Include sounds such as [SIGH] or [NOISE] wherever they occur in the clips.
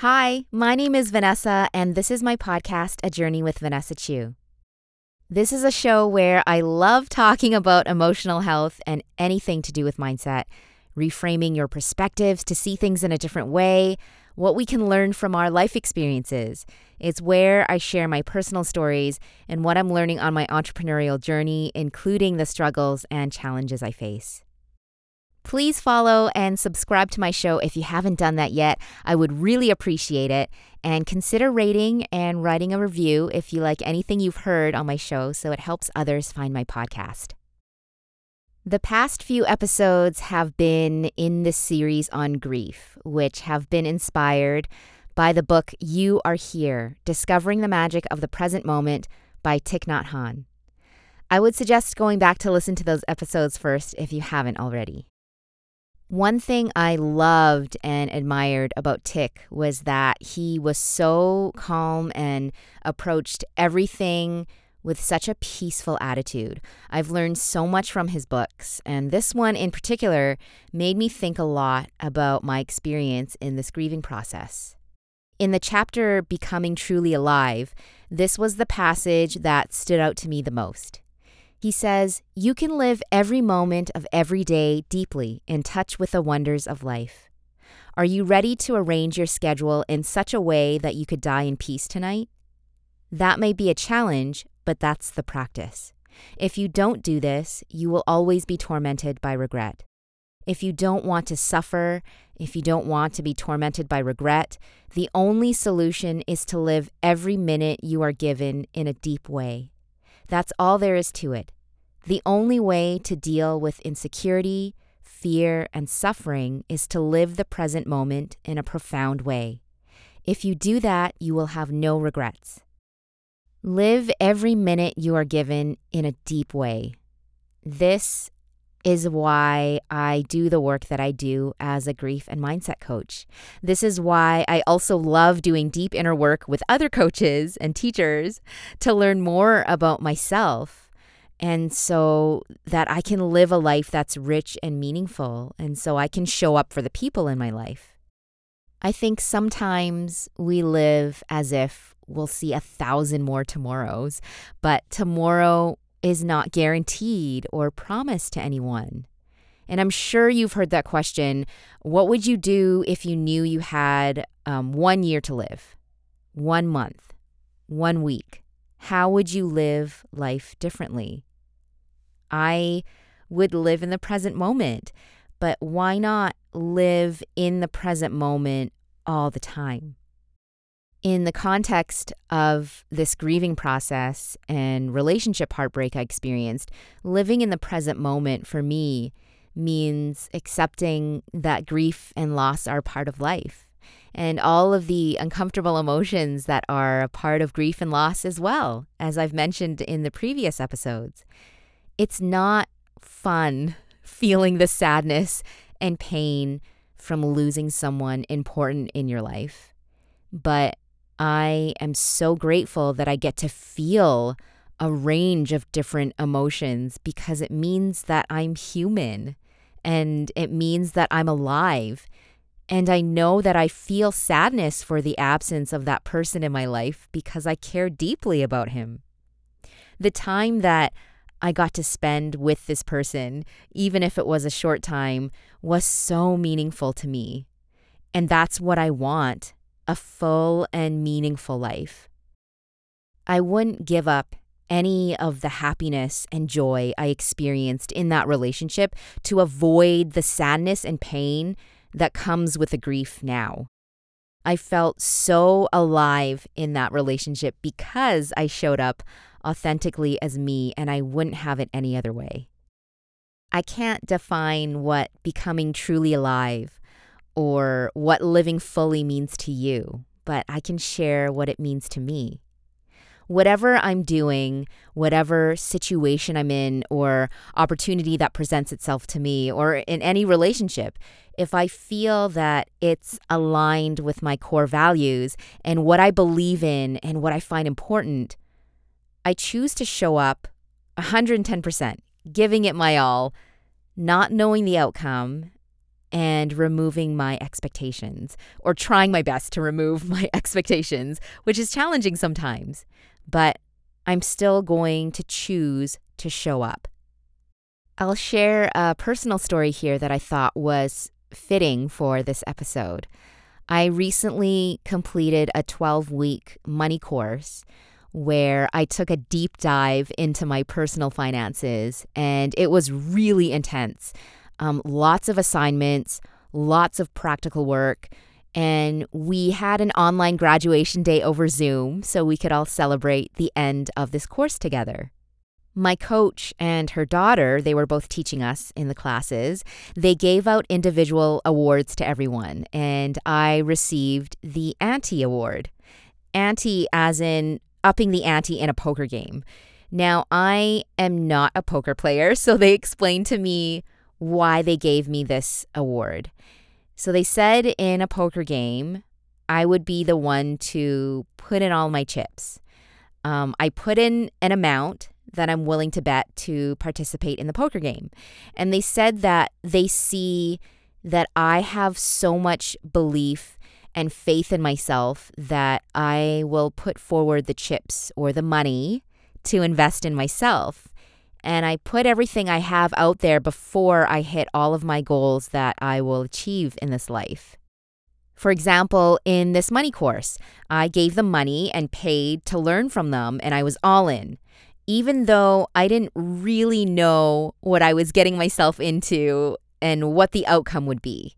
Hi, my name is Vanessa, and this is my podcast, A Journey with Vanessa Chiu. This is a show where I love talking about emotional health and anything to do with mindset, reframing your perspectives to see things in a different way, what we can learn from our life experiences. It's where I share my personal stories and what I'm learning on my entrepreneurial journey, including the struggles and challenges I face. Please follow and subscribe to my show if you haven't done that yet. I would really appreciate it. And consider rating and writing a review if you like anything you've heard on my show so it helps others find my podcast. The past few episodes have been in this series on grief, which have been inspired by the book You Are Here Discovering the Magic of the Present Moment by Thich Nhat Hanh. I would suggest going back to listen to those episodes first if you haven't already. One thing I loved and admired about Thich was that he was so calm and approached everything with such a peaceful attitude. I've learned so much from his books, and this one in particular made me think a lot about my experience in this grieving process. In the chapter Becoming Truly Alive, this was the passage that stood out to me the most. He says, You can live every moment of every day deeply in touch with the wonders of life. Are you ready to arrange your schedule in such a way that you could die in peace tonight? That may be a challenge, but that's the practice. If you don't do this, you will always be tormented by regret. If you don't want to suffer, if you don't want to be tormented by regret, the only solution is to live every minute you are given in a deep way. That's all there is to it. The only way to deal with insecurity, fear, and suffering is to live the present moment in a profound way. If you do that, you will have no regrets. Live every minute you are given in a deep way. This is why I do the work that I do as a grief and mindset coach. This is why I also love doing deep inner work with other coaches and teachers to learn more about myself. And so that I can live a life that's rich and meaningful. And so I can show up for the people in my life. I think sometimes we live as if we'll see a thousand more tomorrows, but tomorrow is not guaranteed or promised to anyone. And I'm sure you've heard that question what would you do if you knew you had um, one year to live, one month, one week? How would you live life differently? I would live in the present moment, but why not live in the present moment all the time? In the context of this grieving process and relationship heartbreak I experienced, living in the present moment for me means accepting that grief and loss are part of life and all of the uncomfortable emotions that are a part of grief and loss as well, as I've mentioned in the previous episodes. It's not fun [LAUGHS] feeling the sadness and pain from losing someone important in your life, but I am so grateful that I get to feel a range of different emotions because it means that I'm human and it means that I'm alive. And I know that I feel sadness for the absence of that person in my life because I care deeply about him. The time that I got to spend with this person, even if it was a short time, was so meaningful to me. And that's what I want a full and meaningful life. I wouldn't give up any of the happiness and joy I experienced in that relationship to avoid the sadness and pain that comes with the grief now. I felt so alive in that relationship because I showed up authentically as me and I wouldn't have it any other way. I can't define what becoming truly alive or what living fully means to you, but I can share what it means to me. Whatever I'm doing, whatever situation I'm in, or opportunity that presents itself to me, or in any relationship, if I feel that it's aligned with my core values and what I believe in and what I find important, I choose to show up 110%, giving it my all, not knowing the outcome, and removing my expectations, or trying my best to remove [LAUGHS] my expectations, which is challenging sometimes. But I'm still going to choose to show up. I'll share a personal story here that I thought was fitting for this episode. I recently completed a 12 week money course where I took a deep dive into my personal finances, and it was really intense. Um, lots of assignments, lots of practical work, and we had an online graduation day over Zoom so we could all celebrate the end of this course together. My coach and her daughter, they were both teaching us in the classes. They gave out individual awards to everyone, and I received the ante award. Ante, as in upping the ante in a poker game. Now, I am not a poker player, [LAUGHS] so they explained to me why they gave me this award. So they said in a poker game, I would be the one to put in all my chips. Um, I put in an amount that I'm willing to bet to participate in the poker game. And they said that they see that I have so much belief and faith in myself that I will put forward the chips or the money to invest in myself. And I put everything I have out there before I hit all of my goals that I will achieve in this life. For example, in this money course, I gave them money and paid to learn from them, and I was all in even though I didn't really know what I was getting myself into and what the outcome would be.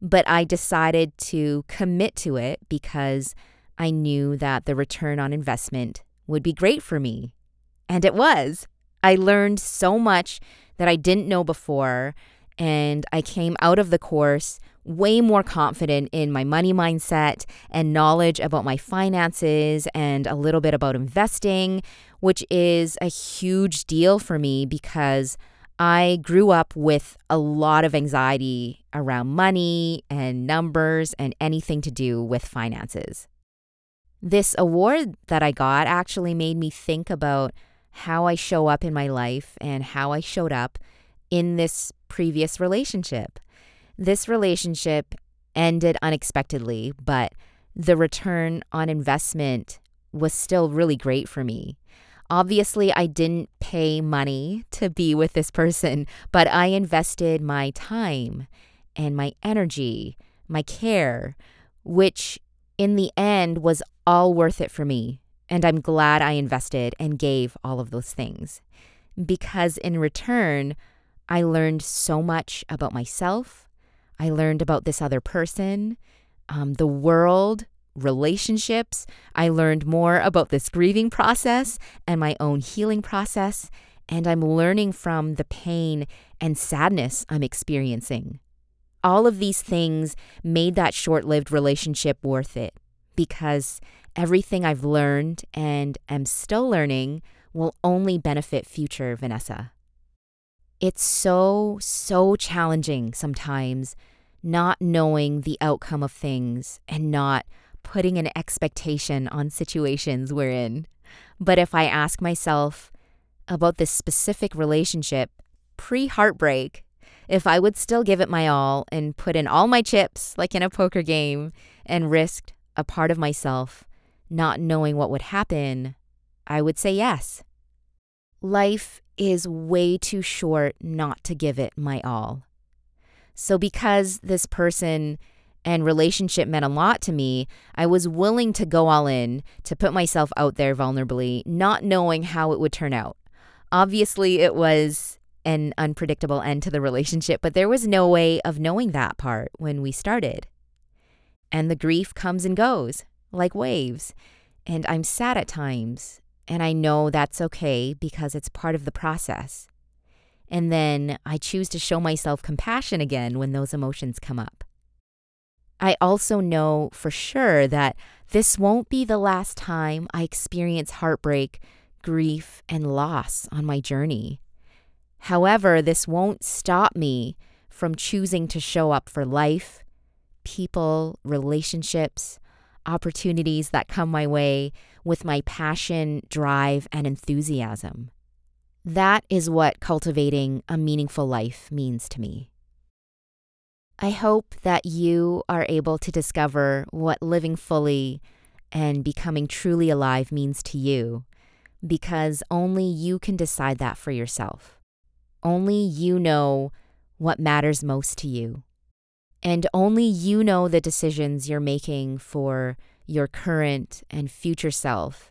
But I decided to commit to it because I knew that the return on investment would be great for me. And it was. I learned so much that I didn't know before, and I came out of the course way more confident in my money mindset and knowledge about my finances and a little bit about investing, which is a huge deal for me because I grew up with a lot of anxiety around money and numbers and anything to do with finances. This award that I got actually made me think about how I show up in my life and how I showed up in this previous relationship. This relationship ended unexpectedly, but the return on investment was still really great for me. Obviously, I didn't pay money to be with this person, but I invested my time and my energy, my care, which in the end was all worth it for me. And I'm glad I invested and gave all of those things. Because in return, I learned so much about myself I learned about this other person, um, the world, relationships. I learned more about this grieving process and my own healing process. And I'm learning from the pain and sadness I'm experiencing. All of these things made that short lived relationship worth it because everything I've learned and am still learning will only benefit future Vanessa. It's so, so challenging sometimes not knowing the outcome of things and not putting an expectation on situations we're in. But if I ask myself about this specific relationship pre heartbreak, if I would still give it my all and put in all my chips like in a poker game and risked a part of myself not knowing what would happen, I would say yes. Life is way too short not to give it my all. So, because this person and relationship meant a lot to me, I was willing to go all in, to put myself out there vulnerably, not knowing how it would turn out. Obviously, it was an unpredictable end to the relationship, but there was no way of knowing that part when we started. And the grief comes and goes like waves. And I'm sad at times, and I know that's okay because it's part of the process. And then I choose to show myself compassion again when those emotions come up. I also know for sure that this won't be the last time I experience heartbreak, grief, and loss on my journey. However, this won't stop me from choosing to show up for life, people, relationships, opportunities that come my way with my passion, drive, and enthusiasm. That is what cultivating a meaningful life means to me. I hope that you are able to discover what living fully and becoming truly alive means to you because only you can decide that for yourself. Only you know what matters most to you. And only you know the decisions you're making for your current and future self,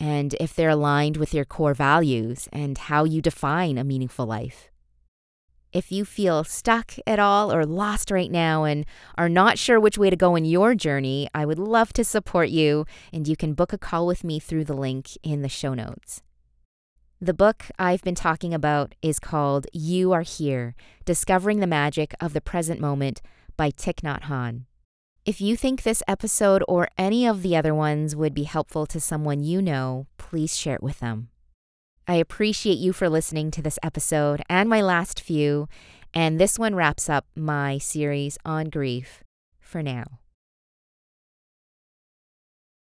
and if they're aligned with your core values and how you define a meaningful life. If you feel stuck at all or lost right now and are not sure which way to go in your journey, I would love to support you, and you can book a call with me through the link in the show notes. The book I've been talking about is called You Are Here Discovering the Magic of the Present Moment by Thich Nhat Hanh. If you think this episode or any of the other ones would be helpful to someone you know, please share it with them. I appreciate you for listening to this episode and my last few, and this one wraps up my series on grief for now.